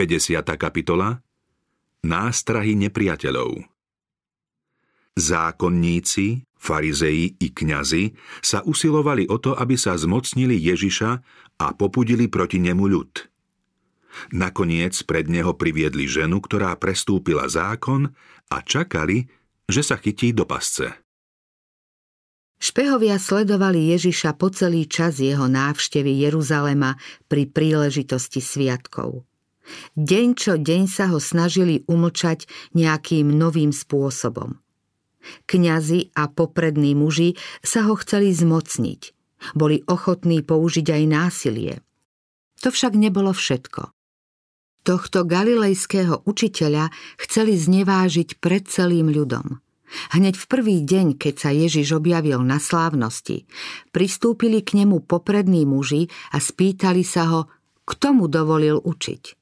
50. kapitola Nástrahy nepriateľov Zákonníci, farizeji i kňazi sa usilovali o to, aby sa zmocnili Ježiša a popudili proti nemu ľud. Nakoniec pred neho priviedli ženu, ktorá prestúpila zákon a čakali, že sa chytí do pasce. Špehovia sledovali Ježiša po celý čas jeho návštevy Jeruzalema pri príležitosti sviatkov. Deň čo deň sa ho snažili umlčať nejakým novým spôsobom. Kňazi a poprední muži sa ho chceli zmocniť. Boli ochotní použiť aj násilie. To však nebolo všetko. Tohto galilejského učiteľa chceli znevážiť pred celým ľudom. Hneď v prvý deň, keď sa Ježiš objavil na slávnosti, pristúpili k nemu poprední muži a spýtali sa ho, kto mu dovolil učiť.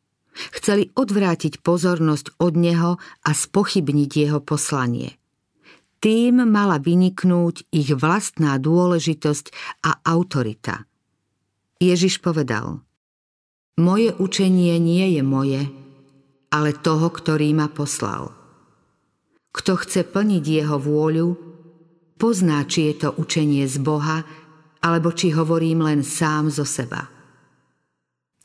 Chceli odvrátiť pozornosť od neho a spochybniť jeho poslanie. Tým mala vyniknúť ich vlastná dôležitosť a autorita. Ježiš povedal, moje učenie nie je moje, ale toho, ktorý ma poslal. Kto chce plniť jeho vôľu, pozná, či je to učenie z Boha, alebo či hovorím len sám zo seba.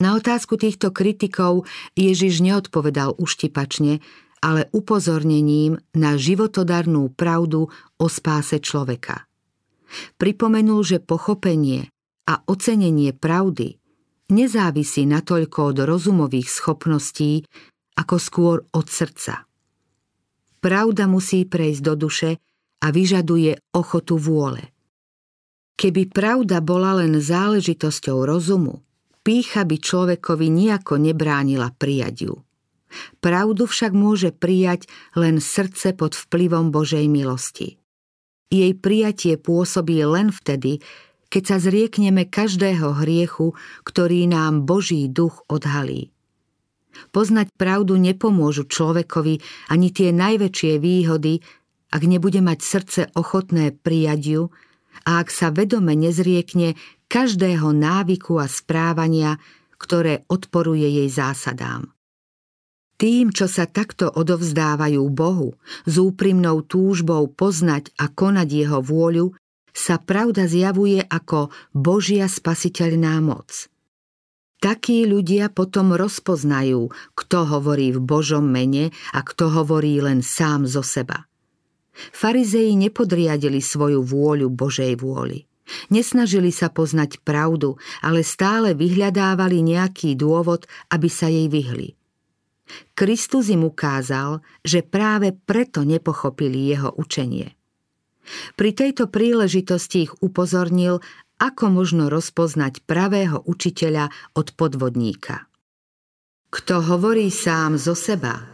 Na otázku týchto kritikov Ježiš neodpovedal uštipačne, ale upozornením na životodarnú pravdu o spáse človeka. Pripomenul, že pochopenie a ocenenie pravdy nezávisí natoľko od rozumových schopností, ako skôr od srdca. Pravda musí prejsť do duše a vyžaduje ochotu vôle. Keby pravda bola len záležitosťou rozumu, pícha by človekovi nejako nebránila prijať ju. Pravdu však môže prijať len srdce pod vplyvom Božej milosti. Jej prijatie pôsobí len vtedy, keď sa zriekneme každého hriechu, ktorý nám Boží duch odhalí. Poznať pravdu nepomôžu človekovi ani tie najväčšie výhody, ak nebude mať srdce ochotné prijať ju a ak sa vedome nezriekne každého návyku a správania, ktoré odporuje jej zásadám. Tým, čo sa takto odovzdávajú Bohu, s úprimnou túžbou poznať a konať Jeho vôľu, sa pravda zjavuje ako Božia spasiteľná moc. Takí ľudia potom rozpoznajú, kto hovorí v Božom mene a kto hovorí len sám zo seba. Farizei nepodriadili svoju vôľu Božej vôli. Nesnažili sa poznať pravdu, ale stále vyhľadávali nejaký dôvod, aby sa jej vyhli – Kristus im ukázal, že práve preto nepochopili jeho učenie. Pri tejto príležitosti ich upozornil, ako možno rozpoznať pravého učiteľa od podvodníka. Kto hovorí sám zo seba,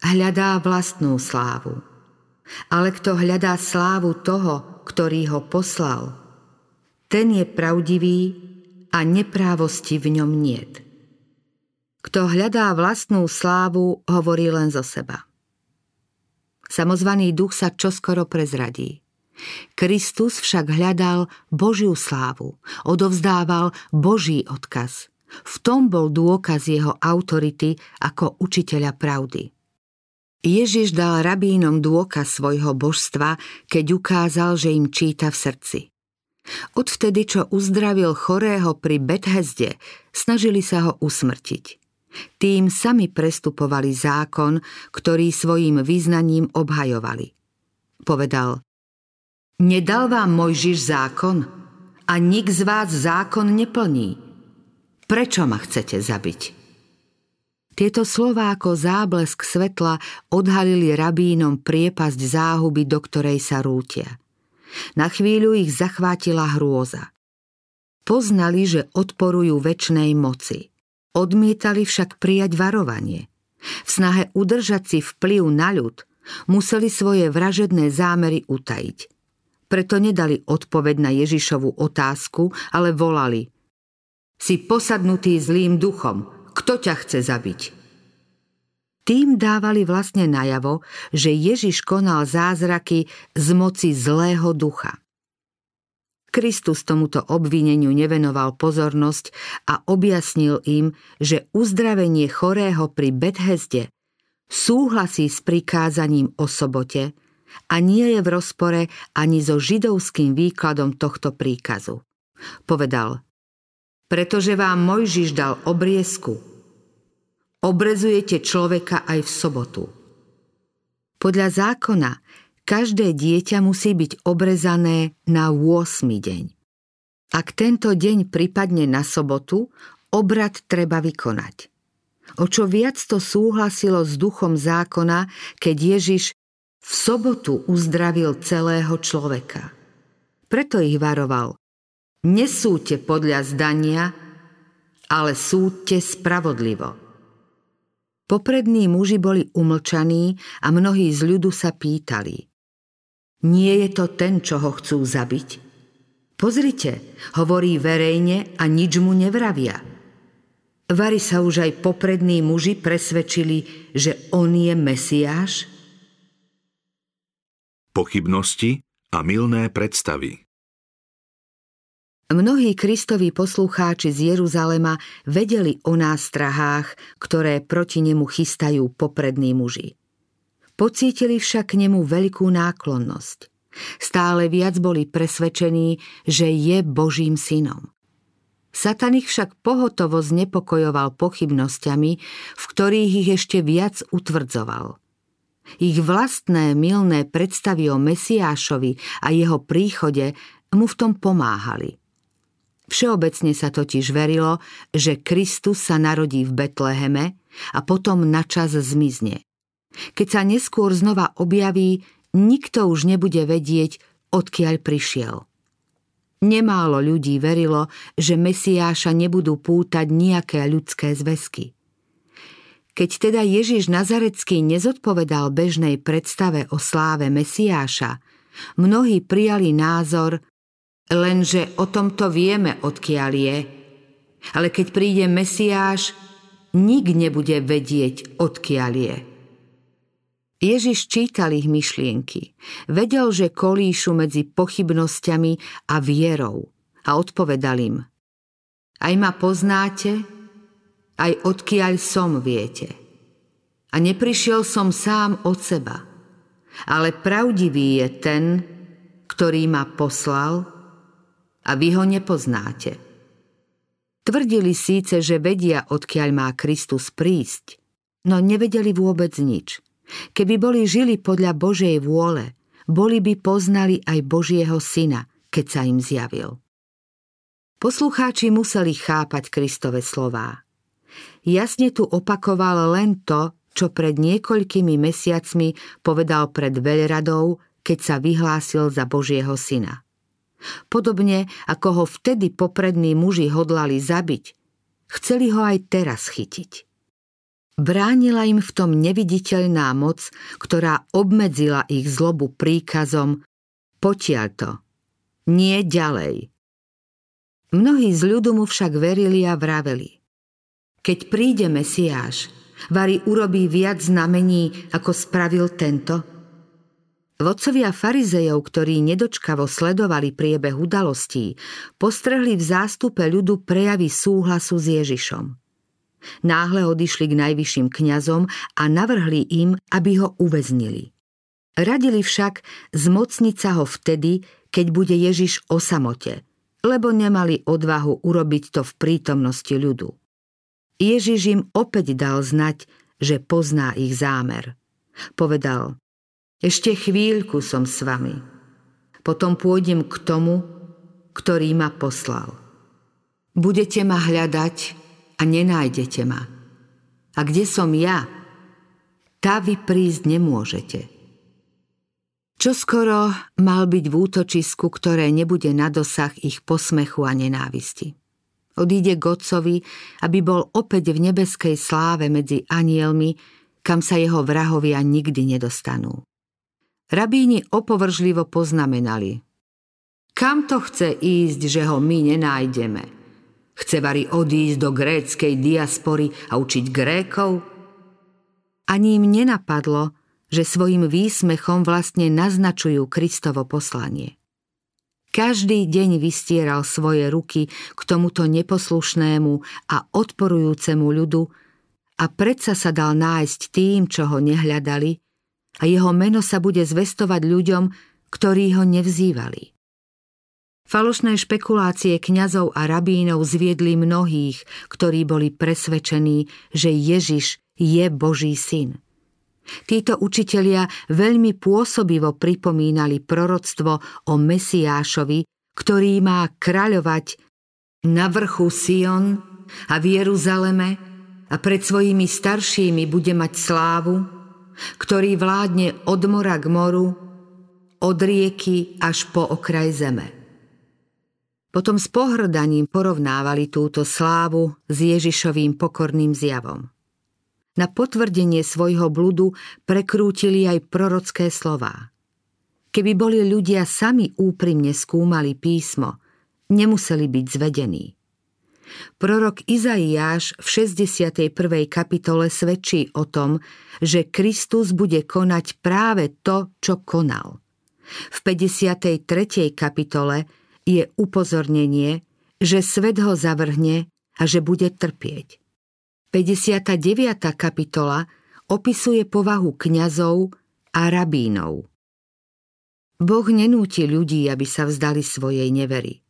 hľadá vlastnú slávu. Ale kto hľadá slávu toho, ktorý ho poslal, ten je pravdivý a neprávosti v ňom niet. Kto hľadá vlastnú slávu, hovorí len zo seba. Samozvaný duch sa čoskoro prezradí. Kristus však hľadal Božiu slávu, odovzdával Boží odkaz. V tom bol dôkaz jeho autority ako učiteľa pravdy. Ježiš dal rabínom dôkaz svojho božstva, keď ukázal, že im číta v srdci. Odvtedy, čo uzdravil chorého pri Bethesde, snažili sa ho usmrtiť. Tým sami prestupovali zákon, ktorý svojim význaním obhajovali. Povedal, nedal vám Mojžiš zákon a nik z vás zákon neplní. Prečo ma chcete zabiť? Tieto slová ako záblesk svetla odhalili rabínom priepasť záhuby, do ktorej sa rútia. Na chvíľu ich zachvátila hrôza. Poznali, že odporujú väčšnej moci. Odmietali však prijať varovanie. V snahe udržať si vplyv na ľud museli svoje vražedné zámery utajiť. Preto nedali odpoveď na Ježišovu otázku, ale volali Si posadnutý zlým duchom, kto ťa chce zabiť? Tým dávali vlastne najavo, že Ježiš konal zázraky z moci zlého ducha. Kristus tomuto obvineniu nevenoval pozornosť a objasnil im, že uzdravenie chorého pri Bethesde súhlasí s prikázaním o sobote a nie je v rozpore ani so židovským výkladom tohto príkazu. Povedal, pretože vám Mojžiš dal obriezku, obrezujete človeka aj v sobotu. Podľa zákona Každé dieťa musí byť obrezané na 8. deň. Ak tento deň pripadne na sobotu, obrad treba vykonať. O čo viac to súhlasilo s duchom zákona, keď Ježiš v sobotu uzdravil celého človeka. Preto ich varoval. Nesúďte podľa zdania, ale súďte spravodlivo. Poprední muži boli umlčaní a mnohí z ľudu sa pýtali – nie je to ten, čo ho chcú zabiť? Pozrite, hovorí verejne a nič mu nevravia. Vary sa už aj poprední muži presvedčili, že on je Mesiáš? Pochybnosti a milné predstavy Mnohí Kristoví poslucháči z Jeruzalema vedeli o nástrahách, ktoré proti nemu chystajú poprední muži. Pocítili však k nemu veľkú náklonnosť. Stále viac boli presvedčení, že je Božím synom. Satan ich však pohotovo znepokojoval pochybnosťami, v ktorých ich ešte viac utvrdzoval. Ich vlastné milné predstavy o Mesiášovi a jeho príchode mu v tom pomáhali. Všeobecne sa totiž verilo, že Kristus sa narodí v Betleheme a potom načas zmizne. Keď sa neskôr znova objaví, nikto už nebude vedieť, odkiaľ prišiel. Nemálo ľudí verilo, že Mesiáša nebudú pútať nejaké ľudské zväzky. Keď teda Ježiš Nazarecký nezodpovedal bežnej predstave o sláve Mesiáša, mnohí prijali názor, lenže o tomto vieme, odkiaľ je. Ale keď príde Mesiáš, nik nebude vedieť, odkiaľ je. Ježiš čítal ich myšlienky. Vedel, že kolíšu medzi pochybnosťami a vierou a odpovedal im. Aj ma poznáte, aj odkiaľ som viete. A neprišiel som sám od seba, ale pravdivý je ten, ktorý ma poslal a vy ho nepoznáte. Tvrdili síce, že vedia, odkiaľ má Kristus prísť, no nevedeli vôbec nič – Keby boli žili podľa Božej vôle, boli by poznali aj Božieho syna, keď sa im zjavil. Poslucháči museli chápať Kristove slová. Jasne tu opakoval len to, čo pred niekoľkými mesiacmi povedal pred veľradou, keď sa vyhlásil za Božieho syna. Podobne ako ho vtedy poprední muži hodlali zabiť, chceli ho aj teraz chytiť. Bránila im v tom neviditeľná moc, ktorá obmedzila ich zlobu príkazom potiaľ to, nie ďalej. Mnohí z ľudu mu však verili a vraveli. Keď príde Mesiáš, Vary urobí viac znamení, ako spravil tento? Vodcovia farizejov, ktorí nedočkavo sledovali priebeh udalostí, postrehli v zástupe ľudu prejavy súhlasu s Ježišom. Náhle odišli k najvyšším kňazom a navrhli im, aby ho uväznili. Radili však zmocniť sa ho vtedy, keď bude Ježiš o samote, lebo nemali odvahu urobiť to v prítomnosti ľudu. Ježiš im opäť dal znať, že pozná ich zámer. Povedal, ešte chvíľku som s vami, potom pôjdem k tomu, ktorý ma poslal. Budete ma hľadať, a nenájdete ma. A kde som ja, tá vy prísť nemôžete. Čo skoro mal byť v útočisku, ktoré nebude na dosah ich posmechu a nenávisti. Odíde k Otcovi, aby bol opäť v nebeskej sláve medzi anielmi, kam sa jeho vrahovia nikdy nedostanú. Rabíni opovržlivo poznamenali. Kam to chce ísť, že ho my nenájdeme – Chce Vary odísť do gréckej diaspory a učiť Grékov? Ani im nenapadlo, že svojim výsmechom vlastne naznačujú Kristovo poslanie. Každý deň vystieral svoje ruky k tomuto neposlušnému a odporujúcemu ľudu a predsa sa dal nájsť tým, čo ho nehľadali a jeho meno sa bude zvestovať ľuďom, ktorí ho nevzývali. Falošné špekulácie kňazov a rabínov zviedli mnohých, ktorí boli presvedčení, že Ježiš je Boží syn. Títo učitelia veľmi pôsobivo pripomínali proroctvo o Mesiášovi, ktorý má kráľovať na vrchu Sion a v Jeruzaleme a pred svojimi staršími bude mať slávu, ktorý vládne od mora k moru, od rieky až po okraj zeme. Potom s pohrdaním porovnávali túto slávu s Ježišovým pokorným zjavom. Na potvrdenie svojho bludu prekrútili aj prorocké slová. Keby boli ľudia sami úprimne skúmali písmo, nemuseli byť zvedení. Prorok Izaiáš v 61. kapitole svedčí o tom, že Kristus bude konať práve to, čo konal. V 53. kapitole je upozornenie, že svet ho zavrhne a že bude trpieť. 59. kapitola opisuje povahu kňazov a rabínov. Boh nenúti ľudí, aby sa vzdali svojej nevery.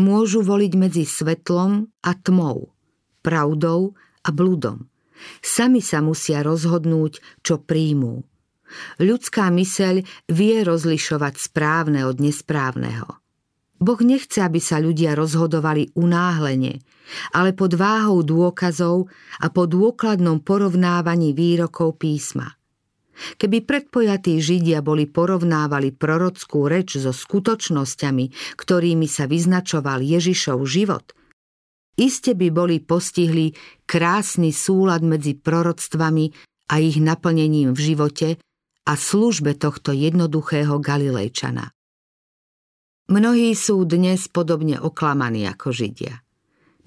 Môžu voliť medzi svetlom a tmou, pravdou a blúdom. Sami sa musia rozhodnúť, čo príjmú. Ľudská myseľ vie rozlišovať správne od nesprávneho. Boh nechce, aby sa ľudia rozhodovali unáhlene, ale pod váhou dôkazov a po dôkladnom porovnávaní výrokov písma. Keby predpojatí Židia boli porovnávali prorockú reč so skutočnosťami, ktorými sa vyznačoval Ježišov život, iste by boli postihli krásny súlad medzi proroctvami a ich naplnením v živote a službe tohto jednoduchého Galilejčana. Mnohí sú dnes podobne oklamaní ako Židia.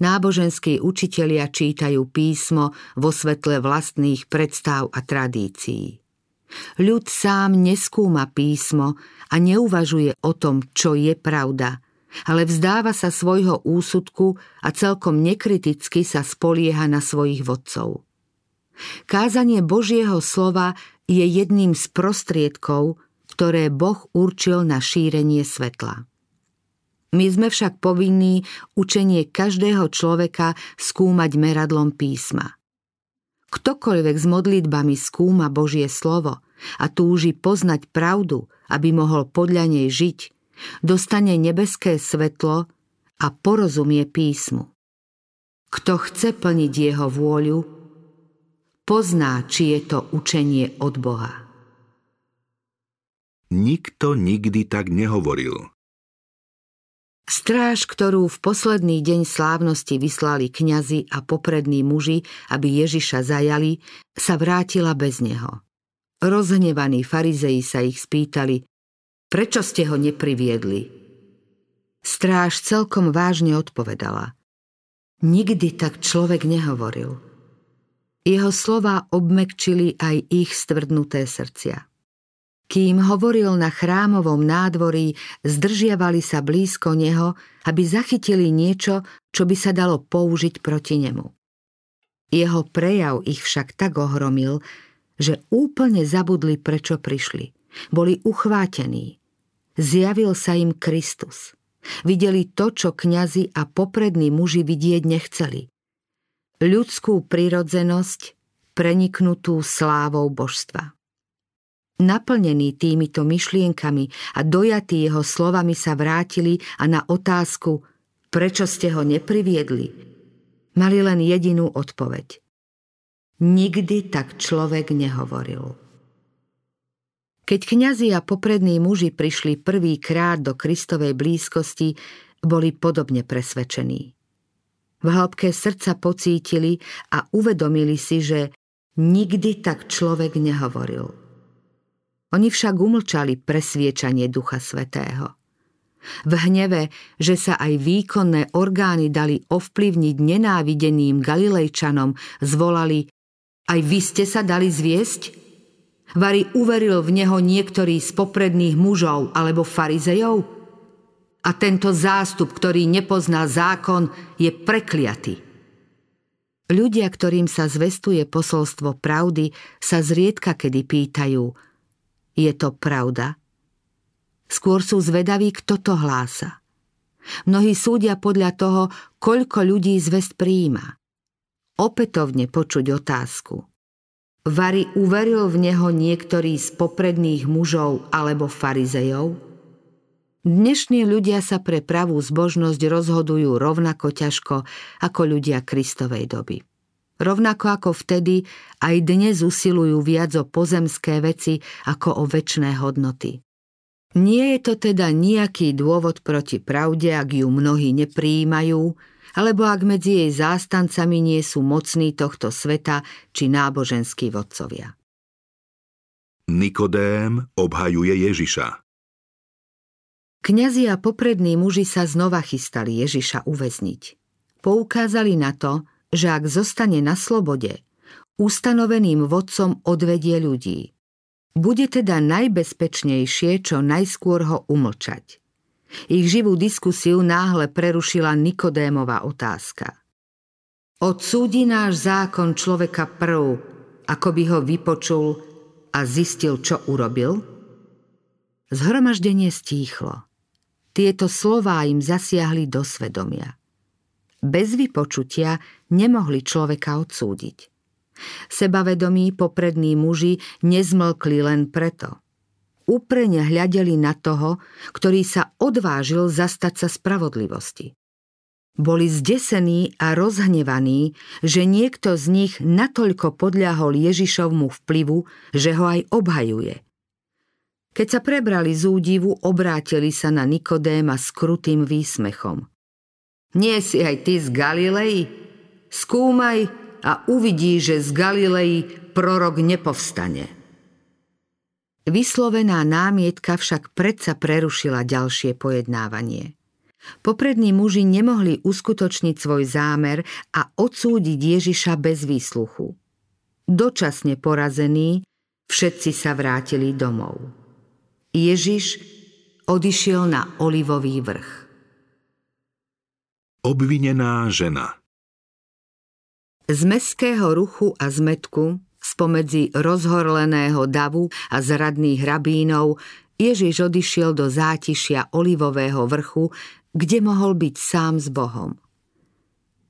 Náboženskí učitelia čítajú písmo vo svetle vlastných predstav a tradícií. Ľud sám neskúma písmo a neuvažuje o tom, čo je pravda, ale vzdáva sa svojho úsudku a celkom nekriticky sa spolieha na svojich vodcov. Kázanie Božieho slova je jedným z prostriedkov, ktoré Boh určil na šírenie svetla. My sme však povinní učenie každého človeka skúmať meradlom písma. Ktokoľvek s modlitbami skúma Božie slovo a túži poznať pravdu, aby mohol podľa nej žiť, dostane nebeské svetlo a porozumie písmu. Kto chce plniť jeho vôľu, pozná, či je to učenie od Boha. Nikto nikdy tak nehovoril. Stráž, ktorú v posledný deň slávnosti vyslali kňazi a poprední muži, aby Ježiša zajali, sa vrátila bez neho. Rozhnevaní farizeji sa ich spýtali, prečo ste ho nepriviedli? Stráž celkom vážne odpovedala. Nikdy tak človek nehovoril. Jeho slova obmekčili aj ich stvrdnuté srdcia. Kým hovoril na chrámovom nádvorí, zdržiavali sa blízko neho, aby zachytili niečo, čo by sa dalo použiť proti nemu. Jeho prejav ich však tak ohromil, že úplne zabudli, prečo prišli. Boli uchvátení. Zjavil sa im Kristus. Videli to, čo kňazi a poprední muži vidieť nechceli. Ľudskú prirodzenosť preniknutú slávou božstva. Naplnení týmito myšlienkami a dojatí jeho slovami sa vrátili a na otázku, prečo ste ho nepriviedli, mali len jedinú odpoveď. Nikdy tak človek nehovoril. Keď kňazi a poprední muži prišli prvýkrát do Kristovej blízkosti, boli podobne presvedčení. V hĺbke srdca pocítili a uvedomili si, že nikdy tak človek nehovoril. Oni však umlčali presviečanie Ducha Svetého. V hneve, že sa aj výkonné orgány dali ovplyvniť nenávideným Galilejčanom, zvolali Aj vy ste sa dali zviesť? Vary uveril v neho niektorý z popredných mužov alebo farizejov? a tento zástup, ktorý nepozná zákon, je prekliatý. Ľudia, ktorým sa zvestuje posolstvo pravdy, sa zriedka kedy pýtajú, je to pravda? Skôr sú zvedaví, kto to hlása. Mnohí súdia podľa toho, koľko ľudí zvest prijíma. Opätovne počuť otázku. Vary uveril v neho niektorý z popredných mužov alebo farizejov? Dnešní ľudia sa pre pravú zbožnosť rozhodujú rovnako ťažko ako ľudia Kristovej doby. Rovnako ako vtedy, aj dnes usilujú viac o pozemské veci ako o väčšné hodnoty. Nie je to teda nejaký dôvod proti pravde, ak ju mnohí nepríjmajú, alebo ak medzi jej zástancami nie sú mocní tohto sveta či náboženskí vodcovia. Nikodém obhajuje Ježiša. Kňazi a poprední muži sa znova chystali Ježiša uväzniť. Poukázali na to, že ak zostane na slobode, ustanoveným vodcom odvedie ľudí. Bude teda najbezpečnejšie čo najskôr ho umlčať. Ich živú diskusiu náhle prerušila Nikodémová otázka. Odsúdi náš zákon človeka prv, ako by ho vypočul a zistil, čo urobil? Zhromaždenie stíchlo. Tieto slová im zasiahli do svedomia. Bez vypočutia nemohli človeka odsúdiť. Sebavedomí poprední muži nezmlkli len preto. Úprene hľadeli na toho, ktorý sa odvážil zastať sa spravodlivosti. Boli zdesení a rozhnevaní, že niekto z nich natoľko podľahol Ježišovmu vplyvu, že ho aj obhajuje – keď sa prebrali z údivu, obrátili sa na Nikodéma s krutým výsmechom. Nie si aj ty z Galilei? Skúmaj a uvidí, že z Galilei prorok nepovstane. Vyslovená námietka však predsa prerušila ďalšie pojednávanie. Poprední muži nemohli uskutočniť svoj zámer a odsúdiť Ježiša bez výsluchu. Dočasne porazení, všetci sa vrátili domov. Ježiš odišiel na olivový vrch. Obvinená žena Z meského ruchu a zmetku, spomedzi rozhorleného davu a zradných rabínov, Ježiš odišiel do zátišia olivového vrchu, kde mohol byť sám s Bohom.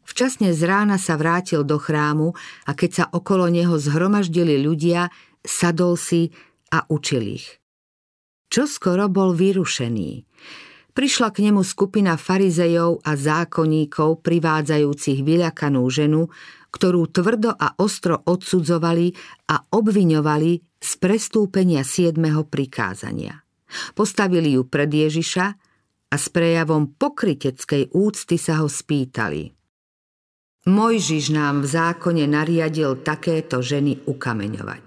Včasne z rána sa vrátil do chrámu a keď sa okolo neho zhromaždili ľudia, sadol si a učil ich. Čo skoro bol vyrušený. Prišla k nemu skupina farizejov a zákonníkov privádzajúcich vyľakanú ženu, ktorú tvrdo a ostro odsudzovali a obviňovali z prestúpenia siedmeho prikázania. Postavili ju pred Ježiša a s prejavom pokryteckej úcty sa ho spýtali. Mojžiš nám v zákone nariadil takéto ženy ukameňovať.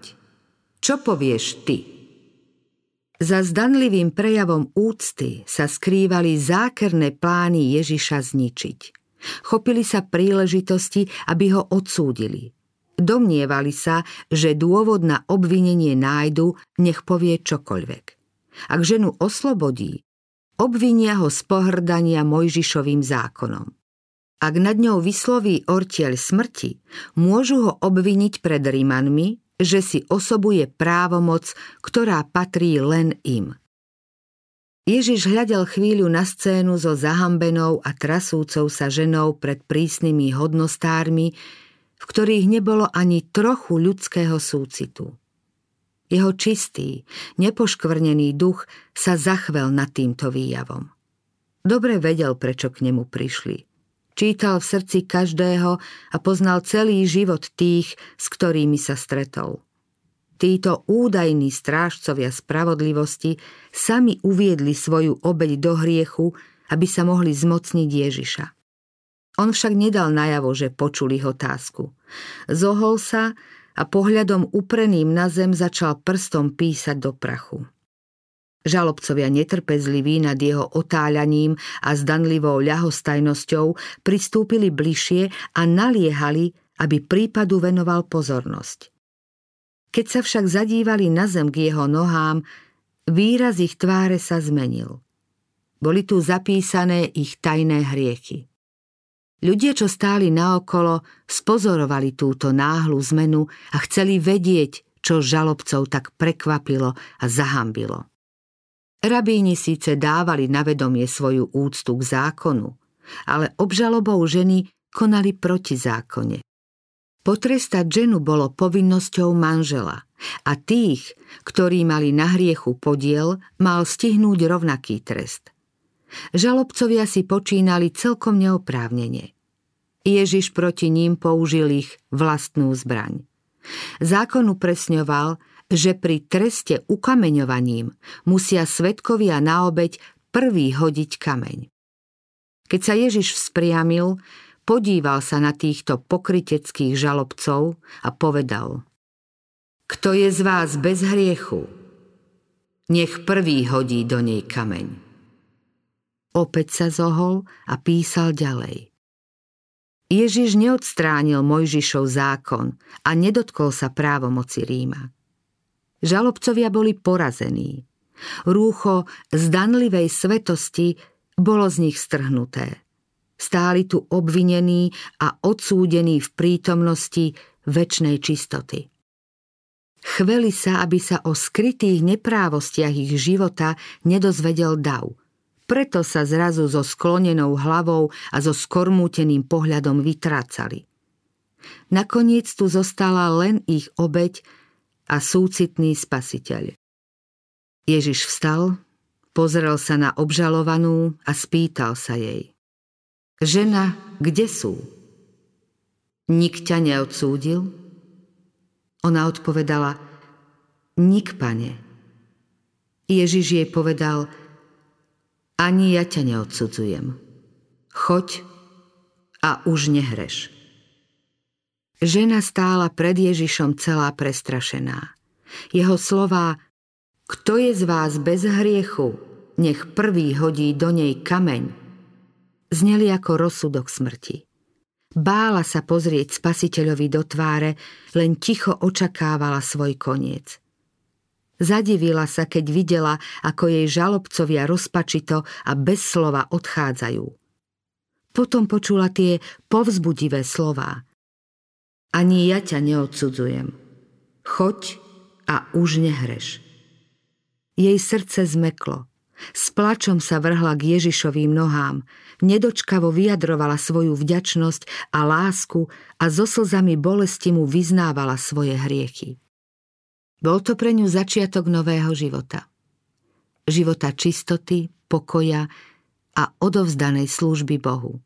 Čo povieš ty? Za zdanlivým prejavom úcty sa skrývali zákerné plány Ježiša zničiť. Chopili sa príležitosti, aby ho odsúdili. Domnievali sa, že dôvod na obvinenie nájdu, nech povie čokoľvek. Ak ženu oslobodí, obvinia ho z pohrdania Mojžišovým zákonom. Ak nad ňou vysloví ortiel smrti, môžu ho obviniť pred Rímanmi, že si osobuje právomoc, ktorá patrí len im. Ježiš hľadel chvíľu na scénu so zahambenou a trasúcou sa ženou pred prísnymi hodnostármi, v ktorých nebolo ani trochu ľudského súcitu. Jeho čistý, nepoškvrnený duch sa zachvel nad týmto výjavom. Dobre vedel, prečo k nemu prišli. Čítal v srdci každého a poznal celý život tých, s ktorými sa stretol. Títo údajní strážcovia spravodlivosti sami uviedli svoju obeď do hriechu, aby sa mohli zmocniť Ježiša. On však nedal najavo, že počuli otázku. Zohol sa a pohľadom upreným na zem začal prstom písať do prachu. Žalobcovia netrpezliví nad jeho otáľaním a zdanlivou ľahostajnosťou pristúpili bližšie a naliehali, aby prípadu venoval pozornosť. Keď sa však zadívali na zem k jeho nohám, výraz ich tváre sa zmenil. Boli tu zapísané ich tajné hriechy. Ľudia, čo stáli naokolo, spozorovali túto náhlu zmenu a chceli vedieť, čo žalobcov tak prekvapilo a zahambilo. Rabíni síce dávali na vedomie svoju úctu k zákonu, ale obžalobou ženy konali proti zákone. Potrestať ženu bolo povinnosťou manžela a tých, ktorí mali na hriechu podiel, mal stihnúť rovnaký trest. Žalobcovia si počínali celkom neoprávnene. Ježiš proti ním použil ich vlastnú zbraň. Zákon upresňoval, že pri treste ukameňovaním musia svetkovia na obeď prvý hodiť kameň. Keď sa Ježiš vzpriamil, podíval sa na týchto pokryteckých žalobcov a povedal Kto je z vás bez hriechu? Nech prvý hodí do nej kameň. Opäť sa zohol a písal ďalej. Ježiš neodstránil Mojžišov zákon a nedotkol sa právomoci Ríma. Žalobcovia boli porazení. Rúcho zdanlivej svetosti bolo z nich strhnuté. Stáli tu obvinení a odsúdení v prítomnosti väčšnej čistoty. Chveli sa, aby sa o skrytých neprávostiach ich života nedozvedel dav – preto sa zrazu so sklonenou hlavou a so skormúteným pohľadom vytrácali. Nakoniec tu zostala len ich obeď a súcitný spasiteľ. Ježiš vstal, pozrel sa na obžalovanú a spýtal sa jej. Žena, kde sú? Nik ťa neodsúdil? Ona odpovedala, nik, pane. Ježiš jej povedal, ani ja ťa neodsudzujem. Choď a už nehreš. Žena stála pred Ježišom celá prestrašená. Jeho slová Kto je z vás bez hriechu, nech prvý hodí do nej kameň, zneli ako rozsudok smrti. Bála sa pozrieť spasiteľovi do tváre, len ticho očakávala svoj koniec – Zadivila sa, keď videla, ako jej žalobcovia rozpačito a bez slova odchádzajú. Potom počula tie povzbudivé slová. Ani ja ťa neodsudzujem. Choď a už nehreš. Jej srdce zmeklo. S plačom sa vrhla k Ježišovým nohám, nedočkavo vyjadrovala svoju vďačnosť a lásku a so slzami bolesti mu vyznávala svoje hriechy. Bol to pre ňu začiatok nového života. Života čistoty, pokoja a odovzdanej služby Bohu.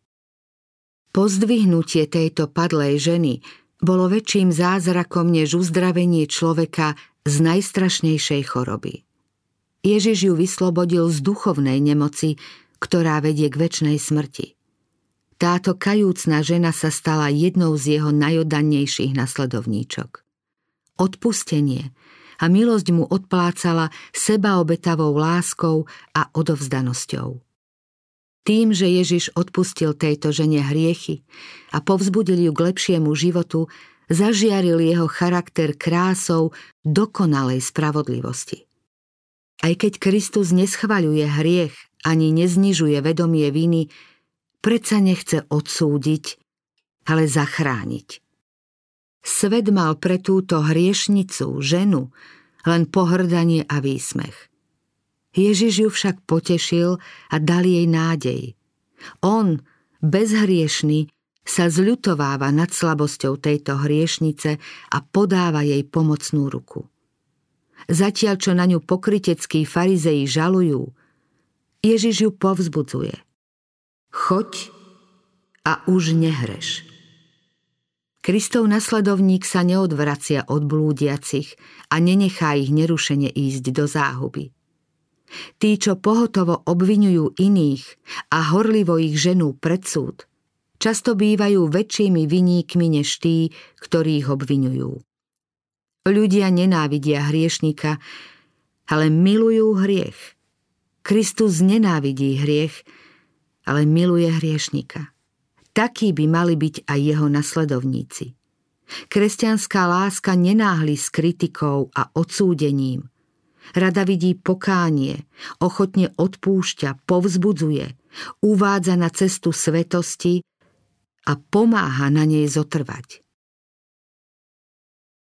Pozdvihnutie tejto padlej ženy bolo väčším zázrakom než uzdravenie človeka z najstrašnejšej choroby. Ježiš ju vyslobodil z duchovnej nemoci, ktorá vedie k väčšnej smrti. Táto kajúcna žena sa stala jednou z jeho najodannejších nasledovníčok odpustenie a milosť mu odplácala sebaobetavou láskou a odovzdanosťou. Tým, že Ježiš odpustil tejto žene hriechy a povzbudil ju k lepšiemu životu, zažiaril jeho charakter krásou dokonalej spravodlivosti. Aj keď Kristus neschvaľuje hriech ani neznižuje vedomie viny, predsa nechce odsúdiť, ale zachrániť. Svet mal pre túto hriešnicu, ženu, len pohrdanie a výsmech. Ježiš ju však potešil a dal jej nádej. On, bezhriešný, sa zľutováva nad slabosťou tejto hriešnice a podáva jej pomocnú ruku. Zatiaľ, čo na ňu pokryteckí farizeji žalujú, Ježiš ju povzbudzuje. Choď a už nehreš. Kristov nasledovník sa neodvracia od blúdiacich a nenechá ich nerušene ísť do záhuby. Tí, čo pohotovo obvinujú iných a horlivo ich ženú pred súd, často bývajú väčšími viníkmi než tí, ktorí ich obvinujú. Ľudia nenávidia hriešnika, ale milujú hriech. Kristus nenávidí hriech, ale miluje hriešnika. Takí by mali byť aj jeho nasledovníci. Kresťanská láska nenáhli s kritikou a odsúdením, Rada vidí pokánie, ochotne odpúšťa, povzbudzuje, uvádza na cestu svetosti a pomáha na nej zotrvať.